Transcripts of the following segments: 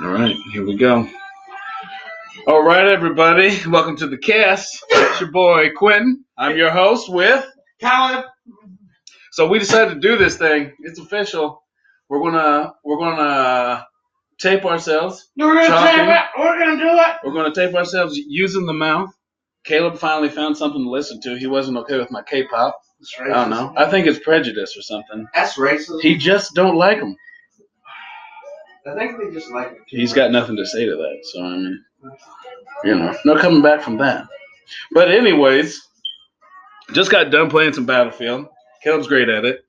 All right, here we go. All right, everybody, welcome to the cast. It's your boy Quentin. I'm your host with. Caleb. So we decided to do this thing. It's official. We're gonna we're gonna uh, tape ourselves. We're gonna tape it. We're gonna do it. We're gonna tape ourselves using the mouth. Caleb finally found something to listen to. He wasn't okay with my K-pop. That's I don't know. I think it's prejudice or something. That's racist. He just don't like them. I think they just like it. He's got nothing to say to that. So I mean, you know, no coming back from that. But anyways, just got done playing some Battlefield. Caleb's great at it.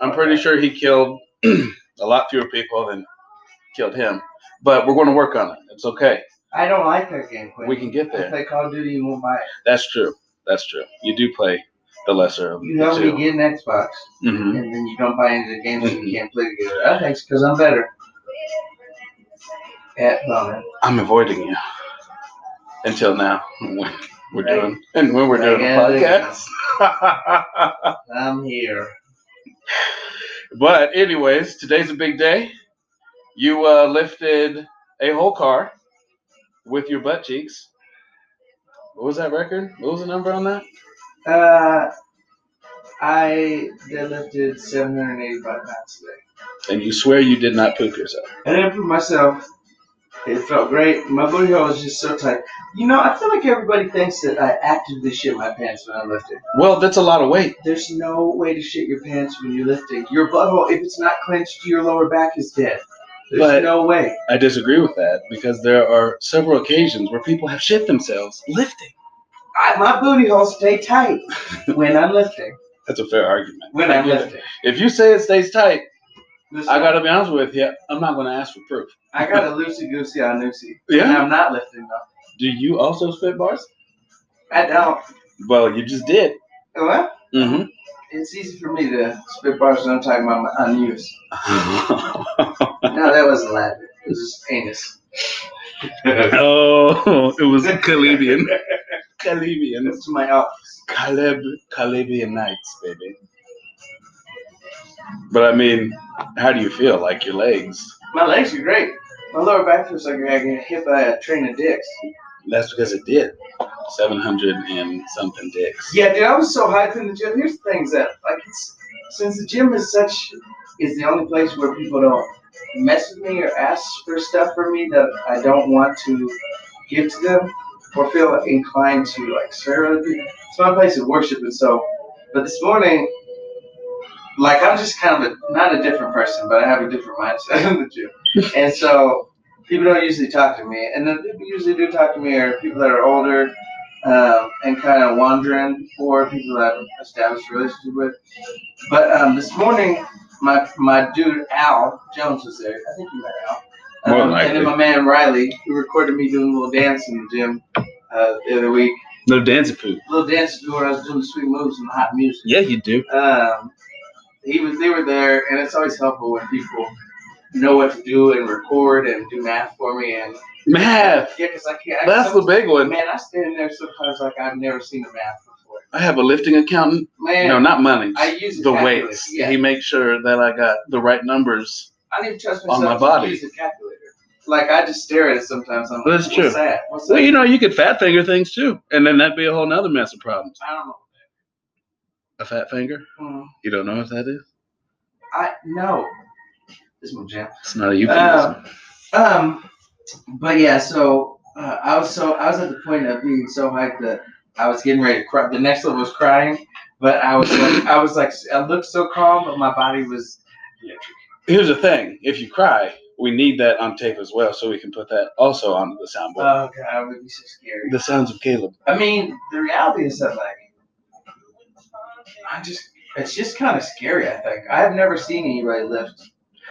I'm pretty sure he killed a lot fewer people than killed him. But we're going to work on it. It's okay. I don't like that game, Quentin. We can get I there. play Call of Duty, you won't buy it. That's true. That's true. You do play the lesser of You the help me two. get an Xbox, hmm and then you don't buy any of the games and Mhm. you can't play together. Thanks because I'm better. At moment. I'm avoiding you until now. When we're Right. doing and when we're doing Right. podcast. I'm here. But anyways, today's a big day. You uh, lifted a whole car with your butt cheeks. What was that record? What was the number on that? Uh, I deadlifted 785 pounds today. And you swear you did not poop yourself. I didn't poop myself. It felt great. My booty hole was just so tight. You know, I feel like everybody thinks that I actively shit my pants when I'm lifting. Well, that's a lot of weight. There's no way to shit your pants when you're lifting. Your butthole, if it's not clenched, your lower back is dead. There's But- no way. I disagree with that because there are several occasions where people have shit themselves lifting. I, my booty hole stay tight when I'm lifting. That's a fair argument. When I'm lifting. If you say it stays tight, Listen, I gotta be honest with you, I'm not gonna ask for proof. I got a loosey goosey on Lucy. Yeah? And I'm not lifting though. Do you also spit bars? I don't. Well, you just did. What? Mm-hmm. It's easy for me to spit bars when I'm talking about my unused. No, that wasn't Latin. It was just anus. Oh, it was Calebian. Calebian. That's my office. Caleb, Calebian Nights, baby. But I mean, how do you feel? Like your legs? My legs are great. My lower back feels like I got hit by a train of dicks. That's because it did. 700 and something dicks. Yeah, dude, I was so hyped in the gym. Here's the things that, like, it's, since the gym is such, is the only place where people don't mess with me or ask for stuff from me that I don't want to give to them or feel inclined to, like, serve other people. It's my place of worship, and so, but this morning, like, I'm just kind of a, not a different person, but I have a different mindset in the gym. And so, people don't usually talk to me, and the people usually do talk to me are people that are older um, and kind of wandering, or people that I've established a relationship with. But um, this morning, my my dude Al Jones was there. I think you met Al. Um, than and then my man Riley, who recorded me doing a little dance in the gym uh, the other week. No dancing poop. little dance where I was doing the sweet moves and the hot music. Yeah, you do. Um, he was, they were there, and it's always helpful when people know what to do and record and do math for me. And Math. yeah, because I can't. I, That's the big one. man. I stand there sometimes like I've never seen a math before. I have a lifting accountant. Man, No, not money. I use The weights. Yeah, He makes sure that I got the right numbers. I don't even trust on my body. to use a calculator. Like I just stare at it sometimes. I'm like, That's what's true. that? What's Well, you know, you could fat finger things too, and then that'd be a whole nother mess of problems. I don't know. A fat finger? Hmm. You don't know what that is? I no. This is my jam. It's not a euphemism. Um, but yeah, so uh, I was so I was at the point of being so hyped that I was getting ready to cry. The next level was crying, but I was like, I was like, I looked so calm, but my body was electric. Here's the thing: if you cry, we need that on tape as well, so we can put that also on the soundboard. Oh god, it would be so scary. the sounds of Caleb. I mean, the reality is that like, I just, it's just kind of scary. I think I've never seen anybody lift.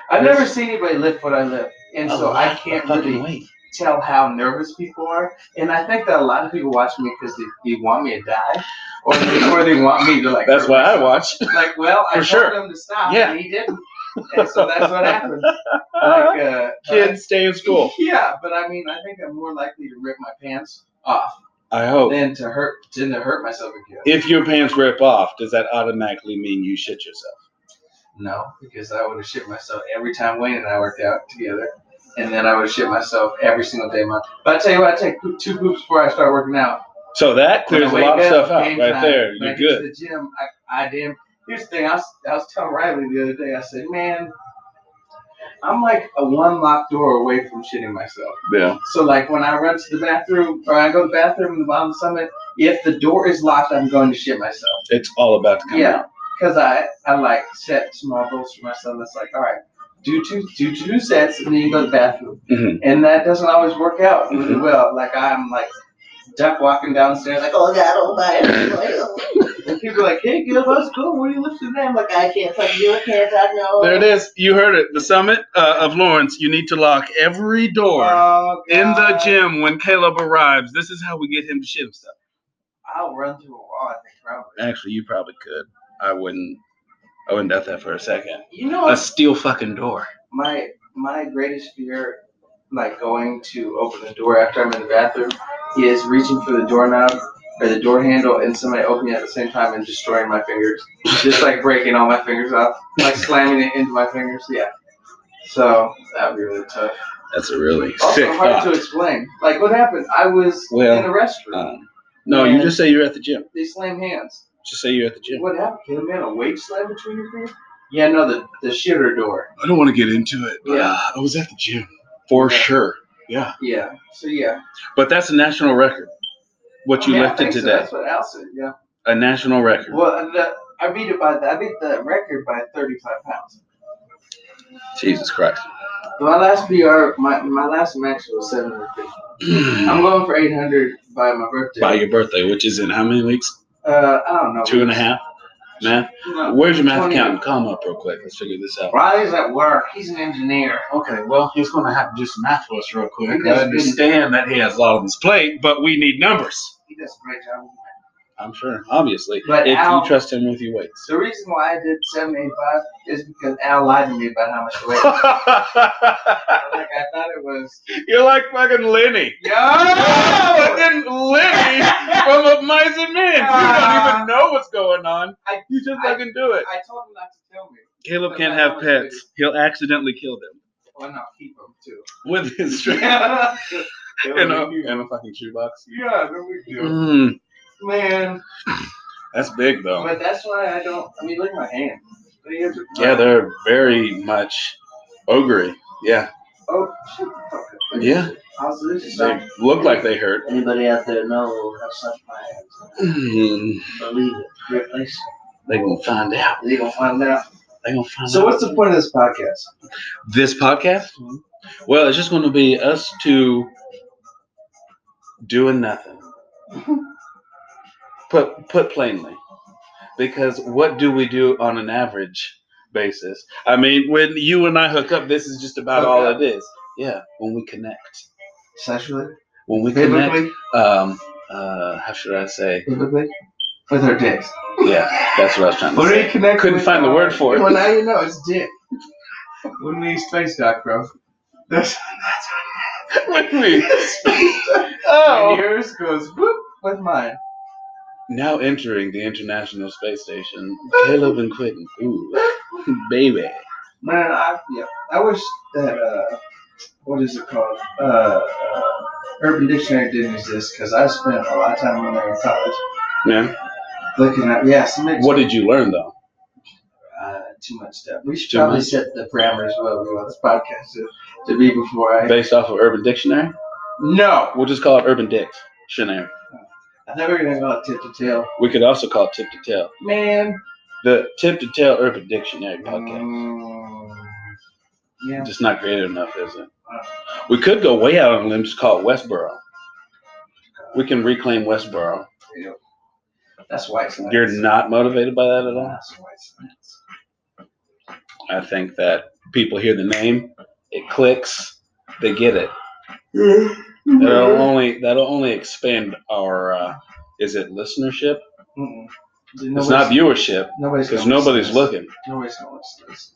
I've never seen anybody lift what I lift, and so I can't really tell how nervous people are. And I think that a lot of people watch me because they, they want me to die, or they, or they want me to like. That's why I watch. Like, well, I For told sure. him to stop, Yeah. and he didn't, and so that's what happened. Like, uh, Kids stay in school. Yeah, but I mean, I think I'm more likely to rip my pants off I hope. than to hurt than to hurt myself again. If your pants rip off, does that automatically mean you shit yourself? No, because I would have shit myself every time Wayne and I worked out together, and then I would shit myself every single day. My, but I tell you what, I take two poops before I start working out. So that clears a lot of stuff out right time, there. You're good. To the gym, I, I damn. Here's the thing. I was, I was telling Riley the other day. I said, man, I'm like a one locked door away from shitting myself. Yeah. So like when I run to the bathroom or I go to the bathroom in the bottom of the summit, if the door is locked, I'm going to shit myself. It's all about to come Yeah, because I I like set small goals for myself. That's like, all right, do two do two sets and then you go to the bathroom, Mhm. and that doesn't always work out really Mhm. well. Like I'm like duck walking downstairs, like oh god, oh my, and people are like, hey, Gil, that's cool. What are you lifting today? I'm like, I can't fucking do it, can't I? No. There it is. You heard it. The summit uh, of Lawrence. You need to lock every door Oh, in the gym when Caleb arrives. This is how we get him to shit himself. I'll run through a wall. I think probably. Actually, you probably could. I wouldn't. I wouldn't doubt that for a second. You know A steel fucking door. my my greatest fear, like going to open the door after I'm in the bathroom, is reaching for the doorknob or the door handle and somebody opening it at the same time and destroying my fingers, just like breaking all my fingers off, like slamming it into my fingers. Yeah. So that would be really tough. That's a really Also sick hard thought. to explain. Like what happened? I was Well, in a restroom. Um, no, you just say you're at the gym. they slam hands. Just say you're at the gym. What happened? Can a man a weight slam between your fingers? Yeah, no, the the shitter door. I don't want to get into it. But, Yeah. uh, I was at the gym for Yeah. sure. Yeah, Yeah. So yeah. but that's a national record. What you mean, lifted think so. today, That's what Al said. Yeah. a national record. Well, the, I beat it by the, I beat the record by 35 pounds. Jesus Christ. My last PR, my, my last match was 750. I'm going for 800 by my birthday. By your birthday, which is in how many weeks? Uh, I don't know. Two and a half. Math. Where's your math 20. accountant? Call him up real quick. Let's figure this out. Riley's at work. He's an engineer. Okay, well, he's going to have to do some math for us real quick. I understand that he has a lot on his plate, but we need numbers. He does a great job. I'm sure, obviously. But if Al- you trust him with your weights. The reason why I did 785 is because Al lied to me about how much I weigh. like I thought it was. You're like fucking Lenny. Yo! fucking Lenny from Of Mice and Men. You don't Ah. even know what's going on. I, You just I- fucking do it. I told him not to tell me. Caleb but can't have pets. is- He'll accidentally kill them Why not keep him too? with his string yeah, in a, in a fucking shoebox. Yeah, there we go. Mm, Man, that's big though. but that's why I don't. I mean, look at my hand. The hands Yeah, they're very much ogre. Yeah, Oh, shit. Yeah. How's this? They look like they hurt. Anybody out there know how such my hands? Mm, Believe it. Replace. they gonna find out. They gonna find out. They gonna find So, out. So what's the point of this podcast? this podcast? Well, it's just going to be us two doing nothing. Put put plainly, because what do we do on an average basis? I mean, when you and I hook up, this is just about Hook all it is. Yeah, when we connect, Sexually, when we connect, um, uh, how should I say? biblically, with our dicks. Yeah, that's what I was trying to When say. we connect, Couldn't find the word for it. Well, now you know it's dick. when we space dock, bro. That's With me. and Oh. yours goes whoop with mine. Now entering the International Space Station, Caleb and Quentin. Ooh, baby. Man, I yeah, I wish that uh, what is it called? Uh, uh Urban Dictionary didn't exist because I spent a lot of time on there in college Yeah. looking at yeah. Some What did you learn though? uh, too much stuff. We should Too probably much? set the parameters of what we want this podcast to, to be before I. Based off of Urban Dictionary? No, We'll just call it Urban Dictionary. I thought we were gonna go tip to tail. We could also call it Tip to Tail. Man. The Tip to Tail Urban Dictionary podcast. Mm, yeah. Just not creative enough, is it? We could go way out on a limb, just call it Westboro. We can reclaim Westboro. That's white science. You're not motivated by that at all? That's white science. I think that people hear the name, it clicks, they get it. Mm-hmm. That'll only that'll only expand our uh, is it listenership? Mm-mm. It's not viewership Nobody's because nobody's looking. Nobody's gonna listen to this.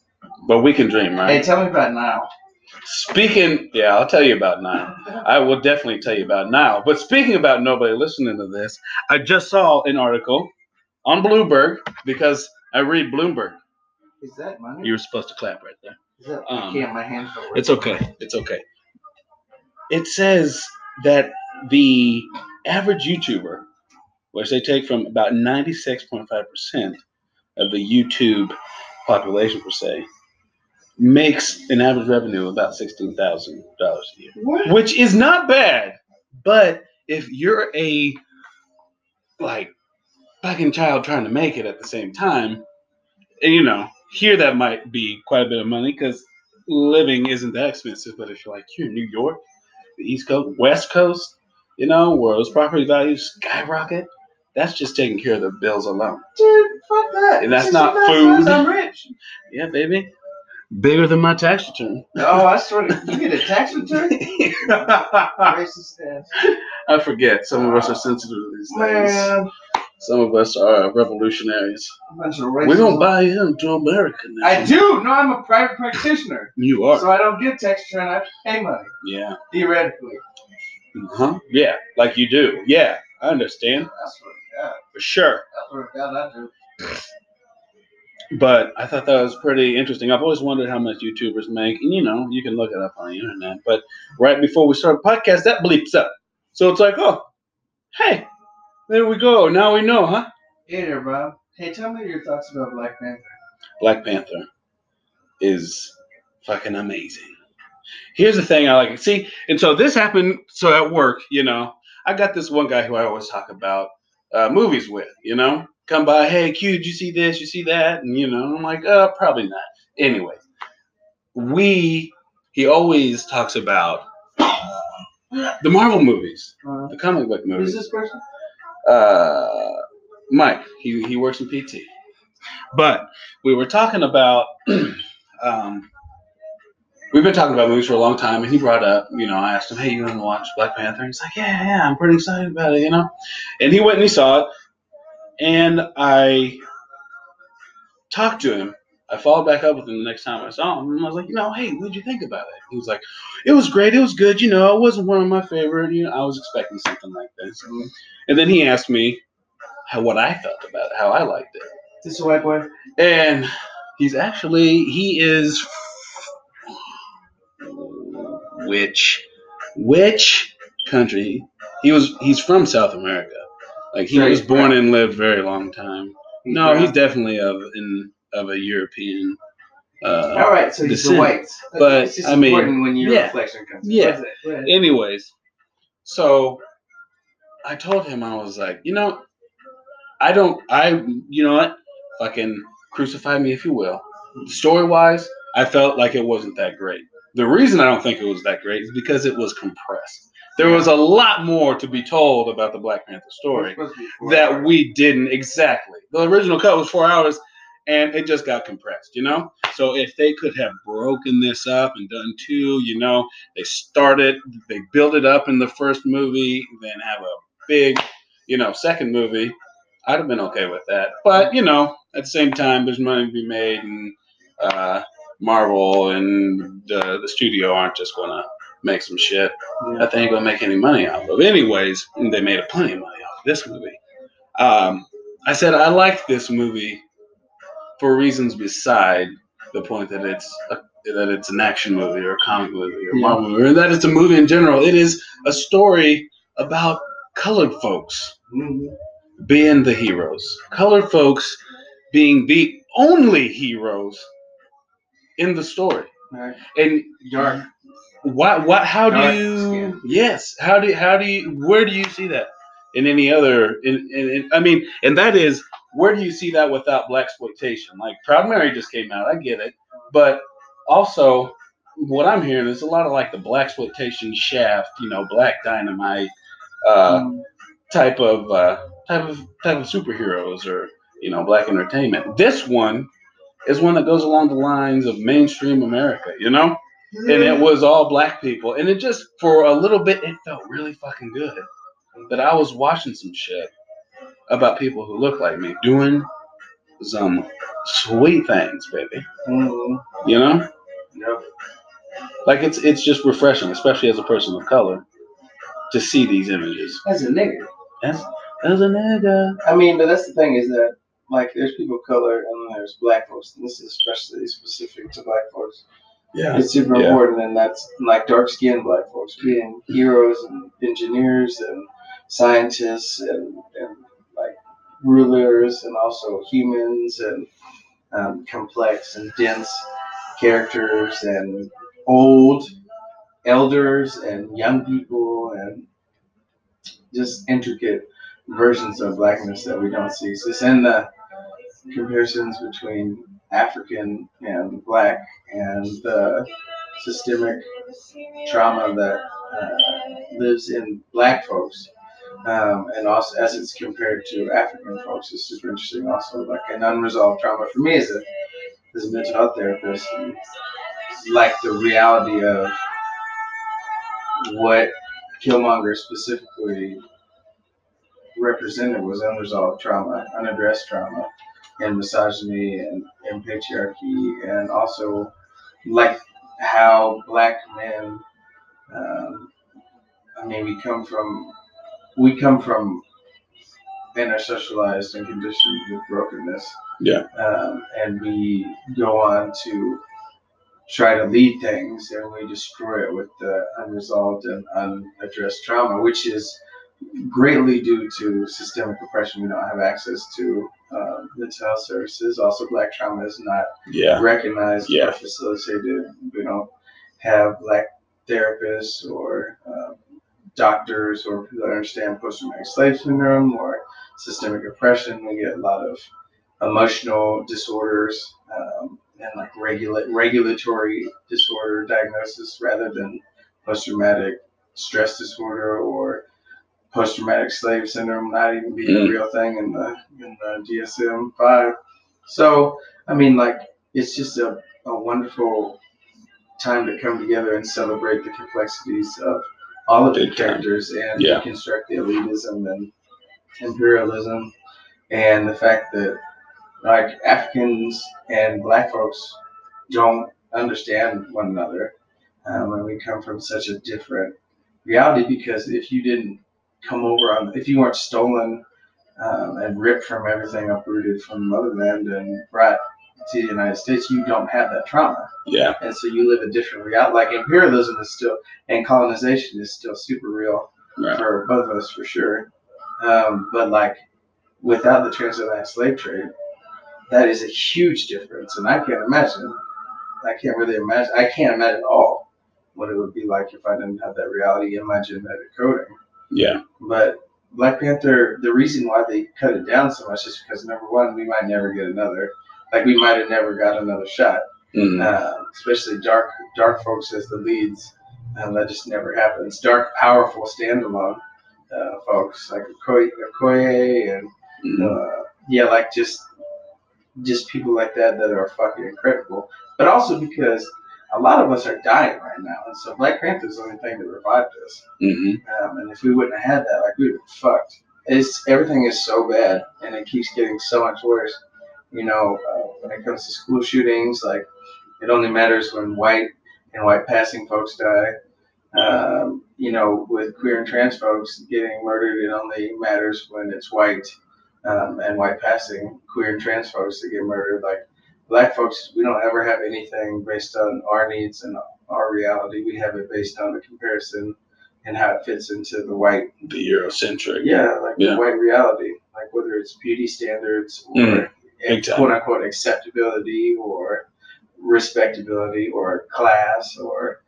But we can dream, right? Hey, tell me about now. Speaking, yeah, I'll tell you about now. I will definitely tell you about now. But speaking about nobody listening to this, I just saw an article on Bloomberg because I read Bloomberg. Is that money? You were supposed to clap right there. Is that, um, I can't. My hands don't work. It's okay. It's okay. It says that the average YouTuber, which they take from about 96.5% of the YouTube population per se, makes an average revenue of about $16,000 a year, What? which is not bad. But if you're a like fucking child trying to make it at the same time, and you know, here that might be quite a bit of money because living isn't that expensive. But if you're like you're in New York, the East Coast, West Coast, you know, where those property values skyrocket, that's just taking care of the bills alone. Dude, fuck that. And that's not $65, food. I'm rich. Yeah, baby. Bigger than my tax return. Oh, I swear to you get a tax return? Racist ass. I forget. Some of us are sensitive to these things. Man, Some of us are revolutionaries. a We don't buy into America now. I do. No, I'm a private practitioner, You are. so I don't get tax return. I pay money Yeah. theoretically. Huh? Yeah. Like you do. Yeah. I understand. That's what. Yeah, For sure. that's what God I do. But I thought that was pretty interesting. I've always wondered how much YouTubers make, and you know, you can look it up on the internet. But right before we start the podcast, that bleeps up. So it's like, oh, hey, there we go. Now we know, huh? Hey there, Bob. Hey, tell me your thoughts about Black Panther. Black Panther is fucking amazing. Here's the thing I like. See, and so this happened. So at work, you know, I got this one guy who I always talk about uh, movies with. You know, come by, hey Q, did you see this? You see that? And you know, I'm like, uh, probably not. Anyway, we he always talks about the Marvel movies, Uh, the comic book who's movies. this person? Uh, Mike, he he works in PT. But we were talking about um, we've been talking about movies for a long time, and he brought up, you know, I asked him, "Hey, you want to watch Black Panther?" And he's like, "Yeah, yeah, I'm pretty excited about it," you know. And he went and he saw it, and I talked to him. I followed back up with him the next time I saw him, and I was like, you know, hey, what'd you think about it? He was like, it was great, it was good, you know, it wasn't one of my favorite, you know, I was expecting something like this. And then he asked me how what I felt about it, how I liked it. this a white boy? And he's actually he is which which country? He was he's from South America. Like he So was born and lived very long time. No, brown. he's definitely of in of a European uh All right, so he's the descent. whites. But, it's just I mean, important when your yeah. reflection comes. Yeah. What's it? Go ahead. anyways, so I told him I was like, you know, I don't I you know what? Fucking crucify me if you will. Story wise, I felt like it wasn't that great. The reason I don't think it was that great is because it was compressed. There was a lot more to be told about the Black Panther story It's supposed to be four that we didn't exactly. The original cut was four hours and it just got compressed, you know? So if they could have broken this up and done two, you know, they started, they build it up in the first movie, then have a big, you know, second movie, I'd have been okay with that. But, you know, at the same time, there's money to be made and uh, Marvel and the, the studio aren't just going to make some shit that they ain't gonna make any money off of. Anyways, they made a plenty of money off of this movie. Um, I said I like this movie for reasons beside the point that it's a, that it's an action movie or a comic movie or a. Marvel movie, or that it's a movie in general. It is a story about colored folks Mhm. being the heroes, colored folks being the only heroes in the story, Alright. and Dark. what what how do you skin. yes how do how do you where do you see that in any other in, in, in i mean and that is where do you see that without black exploitation? Like proud mary just came out i get it. But also what i'm hearing is a lot of like the black exploitation shaft you know black dynamite uh Um, type of uh type of type of superheroes or you know black entertainment. This one is one that goes along the lines of mainstream america you know? And it was all black people. And it just for a little bit, it felt really fucking good. That I was watching some shit about people who look like me doing some sweet things, baby. Mhm. You know, Yep. like it's it's just refreshing, especially as a person of color, to see these images. As a nigga. As as a nigga, I mean, but that's the thing is that like there's people of color and there's black folks, and this is especially specific to black folks. Yeah. It's super Yeah. important, and that's like dark skinned black folks being heroes and engineers and scientists and, and rulers and also humans and um, complex and dense characters and old elders and young people and just intricate versions of blackness that we don't see. So it's in the comparisons between African and black and the systemic trauma that uh, lives in black folks. Um, and also as it's compared to African folks is super interesting also like an unresolved trauma for me as a as a mental health therapist like the reality of what Killmonger specifically represented was unresolved trauma, unaddressed trauma, and misogyny and, and patriarchy, and also like how black men. Um, I mean, we come from we come from intersocialized and conditioned with brokenness. Yeah. Um, and we go on to try to lead things and we destroy it with the unresolved and unaddressed trauma, which is greatly due to systemic oppression. We don't have access to uh, mental health services. Also, black trauma is not Yeah. recognized Yeah. or facilitated. We don't have black therapists or um, doctors or people that understand post-traumatic slave syndrome or systemic oppression. We get a lot of emotional disorders um, and like regula- regulatory disorder diagnosis rather than post-traumatic stress disorder or post-traumatic slave syndrome not even being Mm. a real thing in the in the DSM five. So I mean, like it's just a, a wonderful time to come together and celebrate the complexities of all of the Big time. characters and Yeah. deconstruct the elitism and imperialism and the fact that like Africans and black folks don't understand one another um, and we come from such a different reality because if you didn't come over on if you weren't stolen um, and ripped from everything uprooted from motherland and brought to the United States, you don't have that trauma Yeah. and so you live a different reality. Like imperialism is still and colonization is still super real Right. for both of us for sure. Um, but like without the transatlantic slave trade, that is a huge difference, and I can't imagine. I can't really imagine. I can't imagine at all what it would be like if I didn't have that reality in my genetic coding. Yeah. But Black Panther, the reason why they cut it down so much is because number one, we might never get another. Like we might have never got another shot Mm. uh, especially dark dark folks as the leads. Um, that just never happens. Dark, powerful standalone uh, folks like Okoye, Okoye and Mm. uh, yeah, like just just people like that that are fucking incredible. But also because a lot of us are dying right now, and so Black Panther is the only thing that revived us. Mhm. Um, and if we wouldn't have had that, like we would have fucked. It's everything is so bad, and it keeps getting so much worse. You know, uh, when it comes to school shootings, like it only matters when white and white passing folks die. Um, you know, with queer and trans folks getting murdered, it only matters when it's white um, and white passing queer and trans folks that get murdered. Like black folks, we don't ever have anything based on our needs and our reality. We have it based on the comparison and how it fits into the white The Eurocentric. yeah, like Yeah. the white reality, like whether it's beauty standards or Mhm. Big time. quote unquote acceptability or respectability or class or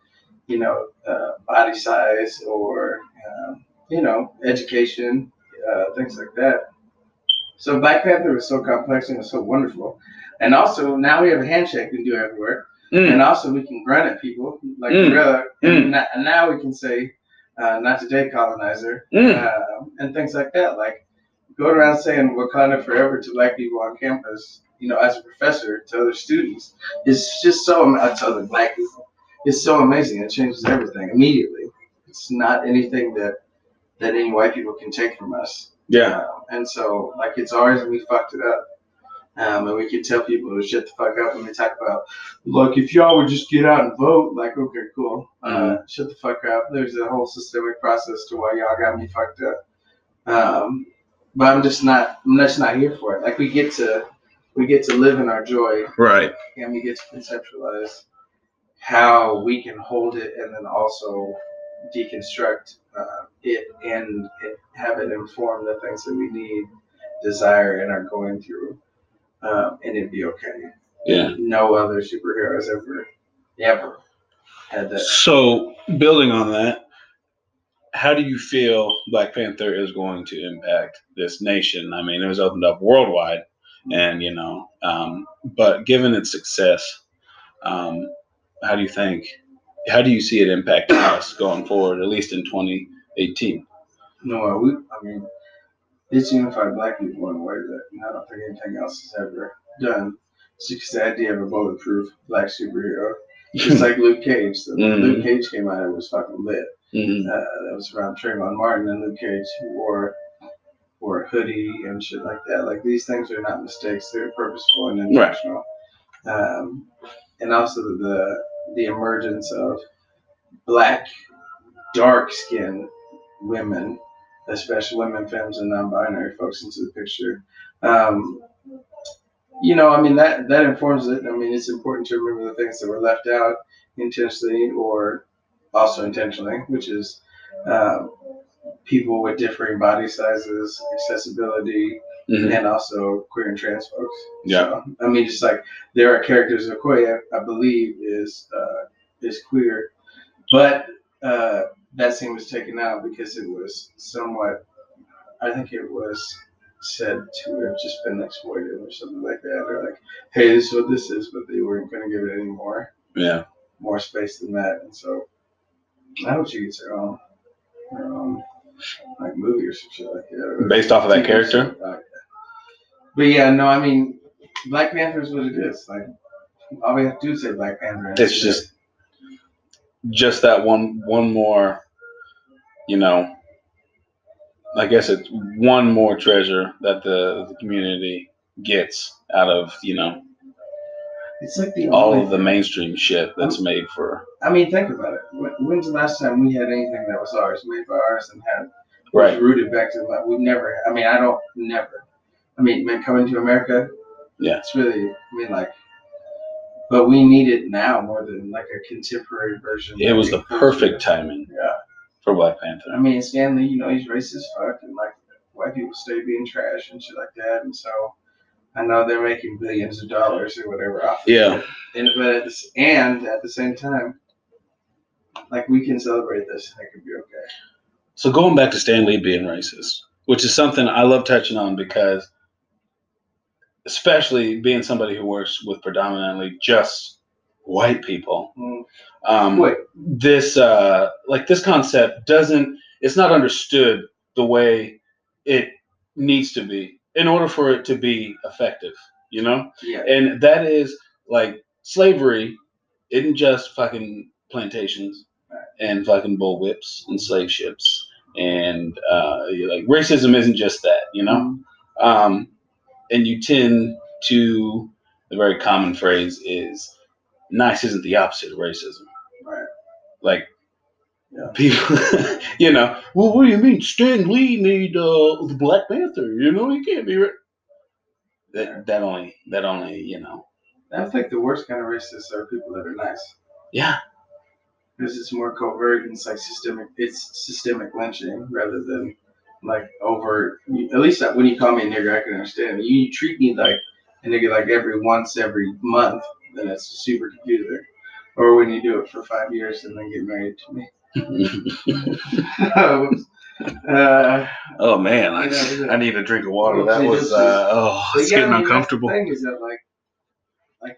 you know uh, body size or um, you know education, uh, things like that. So Black Panther was so complex and was so wonderful, and also now we have a handshake we can do everywhere, Mm. and also we can grunt at people like Mm. gorilla, Mm. and, na- and now we can say uh, not today colonizer Mm. uh, and things like that. Like going around saying Wakanda forever to black people on campus, you know, as a professor to other students, is just so uh, to other black people. It's so amazing. It changes everything immediately. It's not anything that that any white people can take from us. Yeah. Um, and so, like, it's ours and we fucked it up. Um, and we can tell people to shut the fuck up when they talk about, look, if y'all would just get out and vote, like, okay, cool. Uh, shut the fuck up. There's a whole systemic process to why y'all got me fucked up. Um, but I'm just not. I'm just not here for it. Like we get to, we get to live in our joy, Right. and we get to conceptualize how we can hold it, and then also deconstruct uh, it and it, have it inform the things that we need, desire, and are going through, um, and it'd be okay. Yeah. No other superheroes ever, ever had that. So building on that, how do you feel Black Panther is going to impact this nation? I mean, it was opened up worldwide, and you know, um, but given its success, um, how do you think? How do you see it impacting us going forward, at least in 2018? No, we. I mean, it's unified black people in a way that I don't think anything else has ever done. It's just the idea of a bulletproof black superhero. Just like Luke Cage. So Mhm. Luke Cage came out, it was fucking lit. Mhm. Uh, that was around Trayvon Martin and Luke Cage who wore wore a hoodie and shit like that. Like these things are not mistakes; they're purposeful and intentional. Um, and also the the emergence of black, dark skinned women, especially women, femmes, and non-binary folks into the picture. Um, you know, I mean that that informs it. I mean, it's important to remember the things that were left out intentionally or also intentionally, which is um, people with differing body sizes, accessibility, Mhm. and also queer and trans folks. Yeah. So, I mean, just like there are characters of Okoye, I, I believe is uh, is queer, but uh, that scene was taken out because it was somewhat. I think it was said to have just been exploited or something like that, or like, hey, this is what this is, but they weren't going to give it any more Yeah. more space than that, and so I hope she gets her own, her own like movie or some shit like that. Based off of that TV character? show. Uh, But yeah, no, I mean, Black Panther is what it is. Like, all we have to do is say Black Panther. It's just just that one one more, you know. I guess it's one more treasure that the, the community gets out of you know it's like the all only of the mainstream shit that's made for I mean, think about it. When, when's the last time we had anything that was ours, made by ours, and had right. rooted back to like We've never. I mean, I don't never. I mean, man, coming to America. Yeah. It's really. I mean, like. But we need it now more than like a contemporary version. It was the perfect timing Yeah. for Black Panther. I mean, Stan Lee, you know, he's racist fuck, and like white people stay being trash and shit like that, and so I know they're making billions of dollars or whatever off. of Yeah. it. And but at the, and at the same time, like we can celebrate this, and it could be okay. So going back to Stan Lee being racist, which is something I love touching on because, especially being somebody who works with predominantly just white people, Mm. um, Wait, this uh, like this concept doesn't it's not understood the way it needs to be in order for it to be effective. You know, yeah, and that is like slavery isn't just fucking plantations and fucking bull whips and slave ships and uh, like racism isn't just that you know um, and you tend to the very common phrase is nice isn't the opposite of racism Right. like Yeah. people you know well what do you mean stan lee made uh, the black panther you know he can't be ra-" that, that only that only you know I think the worst kind of racists are people that are nice. yeah because it's more covert and it's like systemic. It's systemic lynching rather than like overt. At least when you call me a nigger, I can understand. You treat me like a nigga like every once every month, then it's super confusing. Or when you do it for five years and then get married to me. Uh, oh man I, You know. I need a drink of water that was uh, oh it's yeah, I getting mean, that's the uncomfortable Thing is that like, like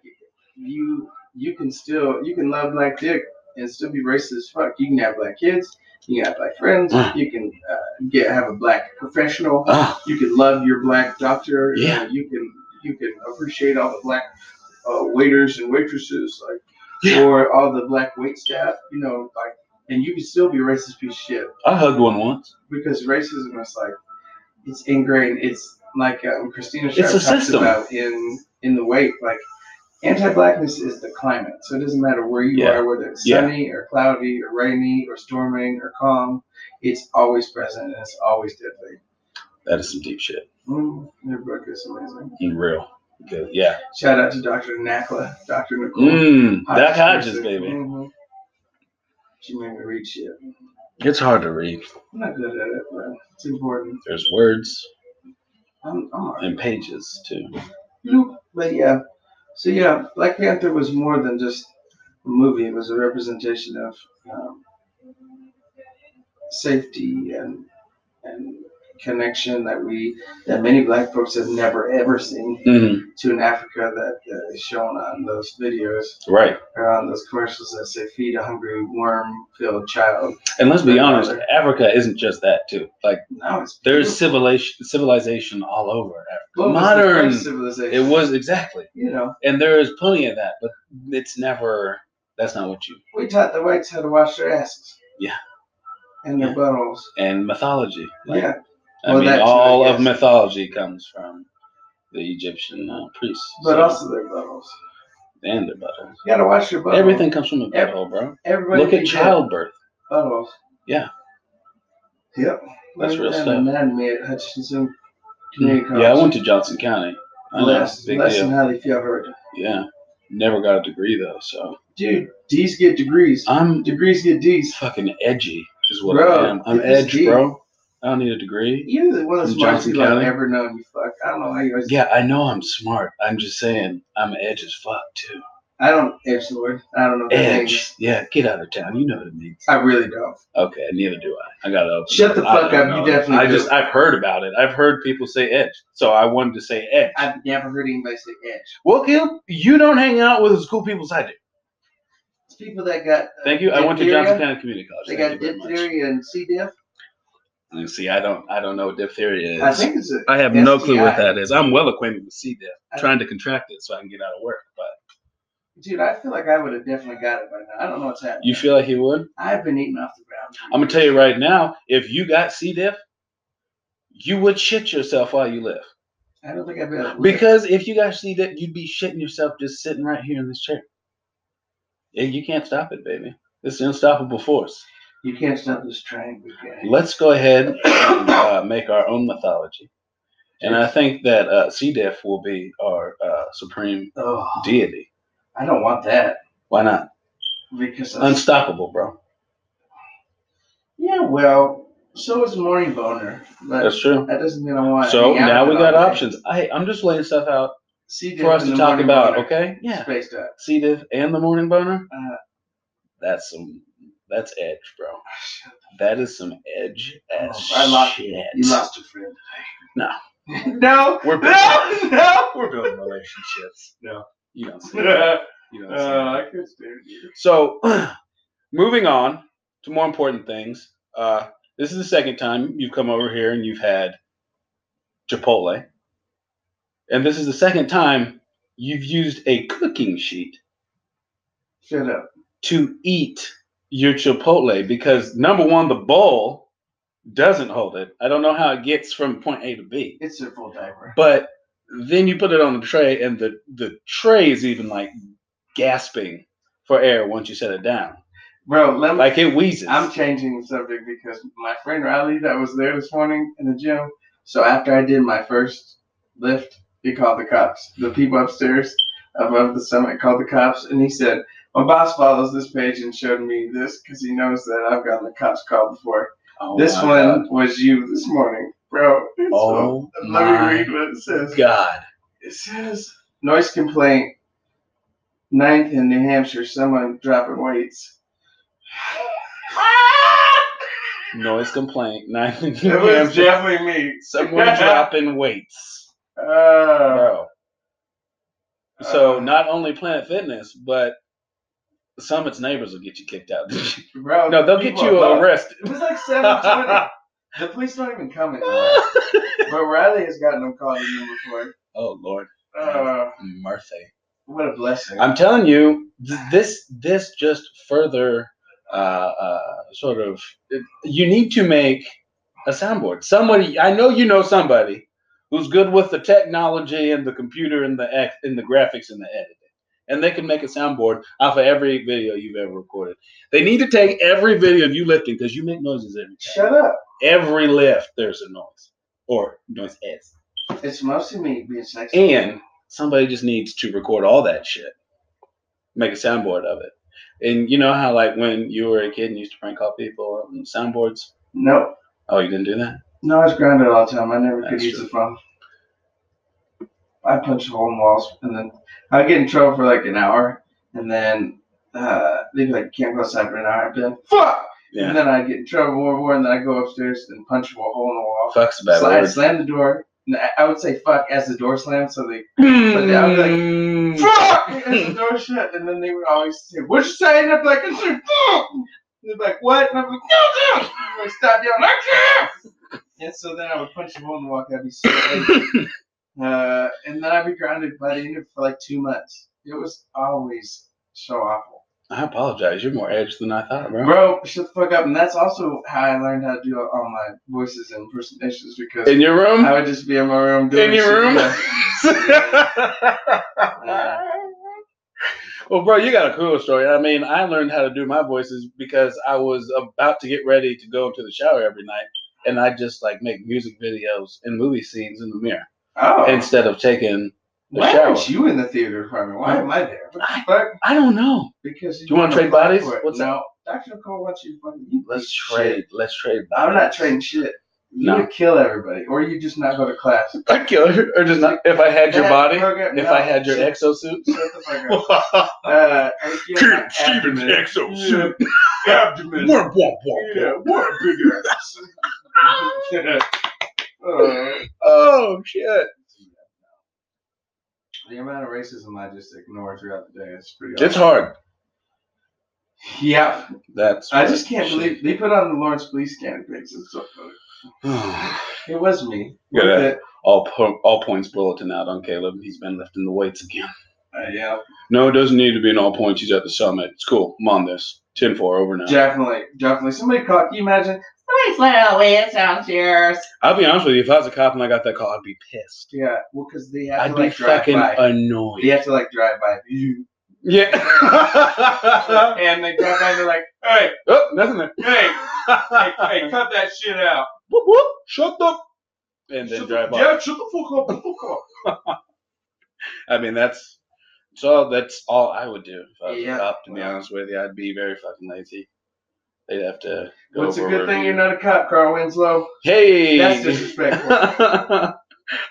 you you can still you can love black dick and still be racist as fuck. You can have black kids. You can have black friends. Mm. You can uh, get have a black professional. oh You can love your black doctor. Yeah. Uh, you can you can appreciate all the black uh, waiters and waitresses, like Yeah. or all the black wait staff. You know, like, and you can still be a racist piece of shit I hugged one once because racism is like it's ingrained. It's like um, Christina It's Sharpe a talks system. about in in the wake. Like anti-blackness is the climate, so it doesn't matter where you Yeah. are, whether it's Yeah. sunny or cloudy or rainy or storming or calm. It's always present and it's always deadly. That is some deep shit. Mm, their book is amazing. In real. Good. Yeah. Shout out to Dr. Nakla, Dr. Nicole. Mm, Hodges, person. baby. Mhm. She made me read shit. It's hard to read. I'm not good at it, but it's important. There's words I'm, I'm and pages too. But yeah, so yeah, Black Panther was more than just a movie. It was a representation of um, safety and and connection that we that many Black folks have never ever seen hmm to an Africa that uh, is shown on those videos Right. or on those commercials that say "feed a hungry worm-filled child." And let's be honest, brother. Africa isn't just that too. Like Now there's civilization civilization all over Africa. Modern. Civilization. It was exactly. you know, And there is plenty of that, but it's never that's not what you we taught the whites how to wash their asses. Yeah. And their Yeah. buttholes. and mythology. Like, yeah. I Well, mean, that too, I all of mythology comes from the Egyptian uh, priests. But so- also their buttholes. and their buttholes. You gotta wash your butthole. Everything comes from the butthole, bro. Everybody Look at childbirth. buttholes. Yeah. Yep. That's Learned real stuff. Anatomy at Hutchinson Community College. Yeah, I went to Johnson County. I less, less deal. than how they feel hurt. Yeah, never got a degree though, so Dude, D's get degrees. I'm Degrees get D's. fucking edgy, is what Bro, I am. I'm get this edge, D. bro. I don't need a degree. You're the one of the From smartest people I've ever known. You fuck. I don't know how you guys. Yeah, I know I'm smart. I'm just saying I'm edge as fuck too. I don't edge the word. I don't know what Edge. means. Yeah, get out of town. You know what it means. I really don't. Okay, neither do I. I gotta open. Shut it. the fuck up, you definitely I do. just I've heard about it. I've heard people say edge, so I wanted to say edge. I've never heard anybody say edge. Well, Caleb, you don't hang out with as cool people as I do. It's people that got. uh, Thank you. I went to. Johnson County Community College. They Thank got diphtheria and C. diff. See, I don't I don't know what diphtheria is. I think it's a. I have no clue what that is. I'm well acquainted with C. diff, I- trying to contract it so I can get out of work. But Dude, I feel like I would have definitely got it by now. I don't know what's happening. you feel like you would? I've been eating off the ground. I'm gonna tell you right now, if you got C. diff, you would shit yourself while you live. I don't think I've been. Because if you got C. diff, you'd be shitting yourself just sitting right here in this chair. And you can't stop it, baby. It's an unstoppable force. You can't stop this train, guy. Let's go ahead and uh, make our own mythology. And I think that uh, C. diff will be our uh, supreme Oh, deity. I don't want that Why not? because. of- Unstoppable, bro. yeah, well, so is morning boner, but That's true. that doesn't mean I want. to So hang out now with we it all got day. options. I, I'm just laying stuff out for us to talk about, okay? Yeah. Spaced out. C. diff and the morning boner. Uh, That's some. That's edge, bro. That is some edge ass Oh, I lost- shit. You lost a friend. today. No. no. We're no. No. We're building relationships. No. You don't see it. You don't see. Uh, I could stand you. So, moving on to more important things. Uh, this is the second time you've come over here and you've had Chipotle. And this is the second time you've used a cooking sheet Shut up. to eat your Chipotle because number one, the bowl doesn't hold it. I don't know how it gets from point A to B. It's a full diaper. But then you put it on the tray and the, the tray is even like gasping for air once you set it down. Bro, let me. Like it wheezes. I'm changing the subject because my friend Riley that was there this morning in the gym. So after I did my first lift, he called the cops. The people upstairs above the summit called the cops, and he said, "My boss follows this page and showed me this because he knows that I've gotten the cops call before. Oh this my one was you this morning, bro. Oh so- my let me read what it says. God. It says noise complaint. Ninth in New Hampshire, someone dropping weights. Noise complaint. Ninth Nine It was definitely me. Someone dropping weights. Uh, Bro. So Uh. not only Planet Fitness, but Summit's neighbors will get you kicked out. bro, no, they'll get you are arrested. It was like seven twenty. the police don't even come anymore. but Riley has gotten them called in before. oh Lord. Uh, Murphy. what a blessing. I'm telling you, th- this this just further uh, uh, sort of you need to make a soundboard. Somebody I know you know somebody who's good with the technology and the computer and the ex- and the graphics and the editing, and they can make a soundboard off of every video you've ever recorded. They need to take every video of you lifting because you make noises every time. Shut up. Every lift, there's a noise. or noise S. It's mostly me being sexy. And somebody just needs to record all that shit, make a soundboard of it. And you know how like when you were a kid and you used to prank call people on soundboards? no, Oh, you didn't do that? no, I was grounded all the time. I never could That's use the phone. I punch a hole in walls, and then I'd get in trouble for like an hour, and then uh, they'd be like, "You can't go outside for an hour." I'd be like, "Fuck!" Yeah. And then I'd get in trouble more and more, and then I'd go upstairs and punch a hole in the wall. Fuck's a bad So I'd slam the door. and I- I would say "fuck" as the door slammed, so they But I would be like, fuck as the door shut, and then they would always say, "What you say?" And I'd be like, "I said fuck." And they'd be like, "What?" And I'd be like, "No, no." And I'd stop yelling, "I can't." And so then I would punch a hole in the wall. I'd be so angry. Uh, and then I'd be grounded by the end of for like two months. It was always so awful. I apologize. You're more edged than I thought, bro. Bro, shut the fuck up. And that's also how I learned how to do all my voices and impersonations because In your room? I would just be in my room doing In your shit, room? well, bro, you got a cool story. I mean, I learned how to do my voices because I was about to get ready to go into the shower every night, and I just like make music videos and movie scenes in the mirror Oh. instead of taking the Why shower. aren't you in the theater department? Why am I there? What the fuck? I don't know. Because Do you wanna trade bodies? What's no, Dr. Nicole wants you to fucking. You Let's trade. shit. Let's trade. I'm not trading shit. You No. would kill everybody, or you just not go to class. I'd kill her, or just not. If I had your body, program- if no, I had your exosuit. The fuck up. Uh, if you had my abdomen- exosuit. Abdomen. Yeah, what a big ass. Oh shit! the amount of racism I just ignore throughout the day is pretty. It's awesome. hard. Yeah, That's. I just can't shit. believe they put on the Lawrence Police scan pics. It's so funny. It was me. Yeah, With that- it. all po- all points bulletin out on Caleb. He's been lifting the weights again. Uh, yeah, No, it doesn't need to be an all points. He's at the summit. It's cool. I'm on this. 10-4 over now. definitely, definitely. Somebody caught. Can you imagine? Somebody's little weird downstairs. I'll be honest with you. If I was a cop and I got that call, I'd be pissed. Yeah, well, because they have I'd to be like drive fucking by. annoyed. They have to like drive by you, Yeah. and they drive by. and They're like, "Hey, oh, nothing there. hey, hey, hey, cut that shit out." whoop, whoop, shut up. And then Shut drive the, off. Yeah, shut the fuck up. I mean, that's so. That's all I would do if I was Yeah. a cop. To be honest with you, I'd be very fucking lazy. They'd have to. Go What's a over good thing you're not a cop, Carl Winslow? Hey, That's disrespectful.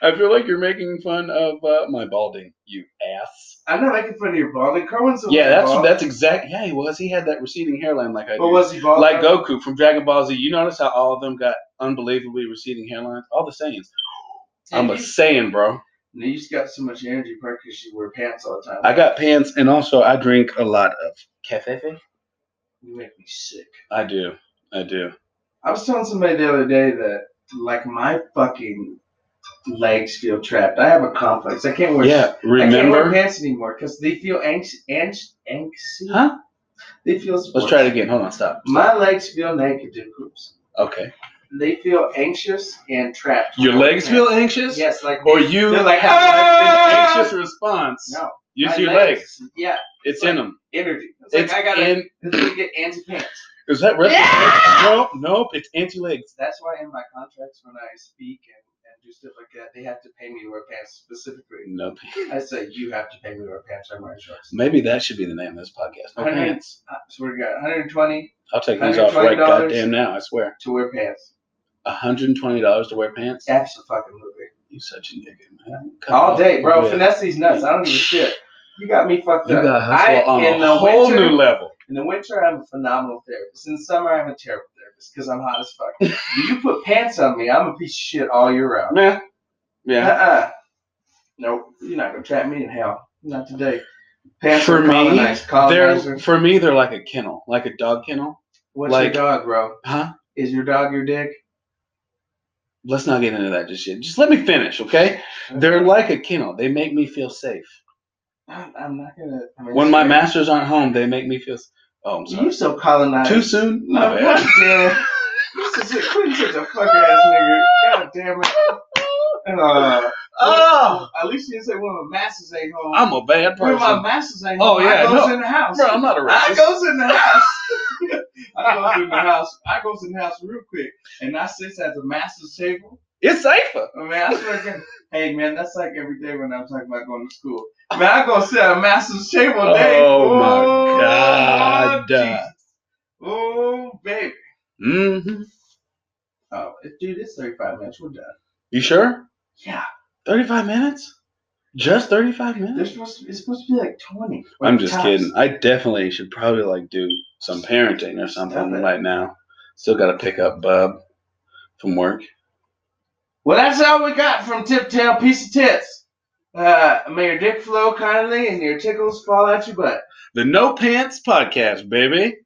I feel like you're making fun of uh, my balding, you ass. I'm not making fun of your balding. Carl Winslow. Yeah, that's bald. that's exact. Yeah, he was. He had that receding hairline like I But do. was he bald? Like Carl? Goku from Dragon Ball Z. You notice how all of them got unbelievably receding hairlines? All the Saiyans. I'm a you, Saiyan, bro. Now you just got so much energy, probably because you wear pants all the time. I got pants, and also I drink a lot of cafe. You make me sick. I do. I do. I was telling somebody the other day that like my fucking legs feel trapped. I have a complex. I can't wear. Yeah, remember I can't wear pants anymore because they feel anxious. Anx- anxious. Huh? They feel. Let's try it again. Hold on, stop. My legs feel naked groups. Okay. They feel anxious and trapped. Your when I wear legs feel anxious? Yes, like Or you They're like, have "Ah!" an anxious response? no. Use my your legs. Yeah, It's like- in them. energy. It's, like I gotta. in. It's like get anti pants. Is that right? Yeah! Nope, nope. It's anti legs. That's why in my contracts when I speak and, and do stuff like that, they have to pay me to wear pants specifically. Nope. I say you have to pay me to wear pants. I'm wearing shorts. Maybe that should be the name of this podcast. No pants. I uh, swear to God, 120 I'll take these off right goddamn now. I swear. to wear pants. $120 to wear pants? Absolutely. You such a nigga, man. Cut All off day, bro. the- Finesse these nuts. I don't give a shit. You got me fucked You up. got I, on in a the whole winter, new level. In the winter, I'm a phenomenal therapist. In the summer, I'm a terrible therapist because I'm hot as fuck. you put pants on me, I'm a piece of shit all year round. Yeah. Yeah. Uh-uh. Nope, you're not gonna trap me in hell. Not today. Pants For are me. They're for me they're like a kennel, like a dog kennel. What's like- your dog, bro? Huh? Is your dog your dick? Let's not get into that just yet. Just let me finish, okay? They're like a kennel. They make me feel safe. I'm, I'm not gonna. I mean, When my masters aren't home, they make me feel. Oh, I'm sorry. You so colonized. Too soon? No, My God bad. damn. You're such a, Quinn's such a fuck ass nigga. God damn it. Uh, Oh, At least you didn't say when my masters ain't home. I'm a bad person. when my masters ain't Oh, home, yeah, I goes no. in the house. Bro, I'm not a racist. I goes in the house. I goes in the house. I goes in the house real quick, and I sits at the master's table It's safer. Oh, man, I swear to God. Hey, man, that's like every day when I'm talking about going to school. Man, I go sit at a massive table day. Oh, my God. Jesus. Oh, baby. Mm-hmm. Oh, dude, it's 35 minutes. We're done. You sure? Yeah. 35 minutes? Just 35 They're minutes? supposed to, it's supposed to be like 20. I'm just tops. kidding. I definitely should probably like do some parenting or something right now. Still got to pick up Bub from work. Well, that's all we got from Tip Tail Piece of Tits. Uh, may your dick flow kindly and your tickles fall out your butt. The No Pants Podcast, baby.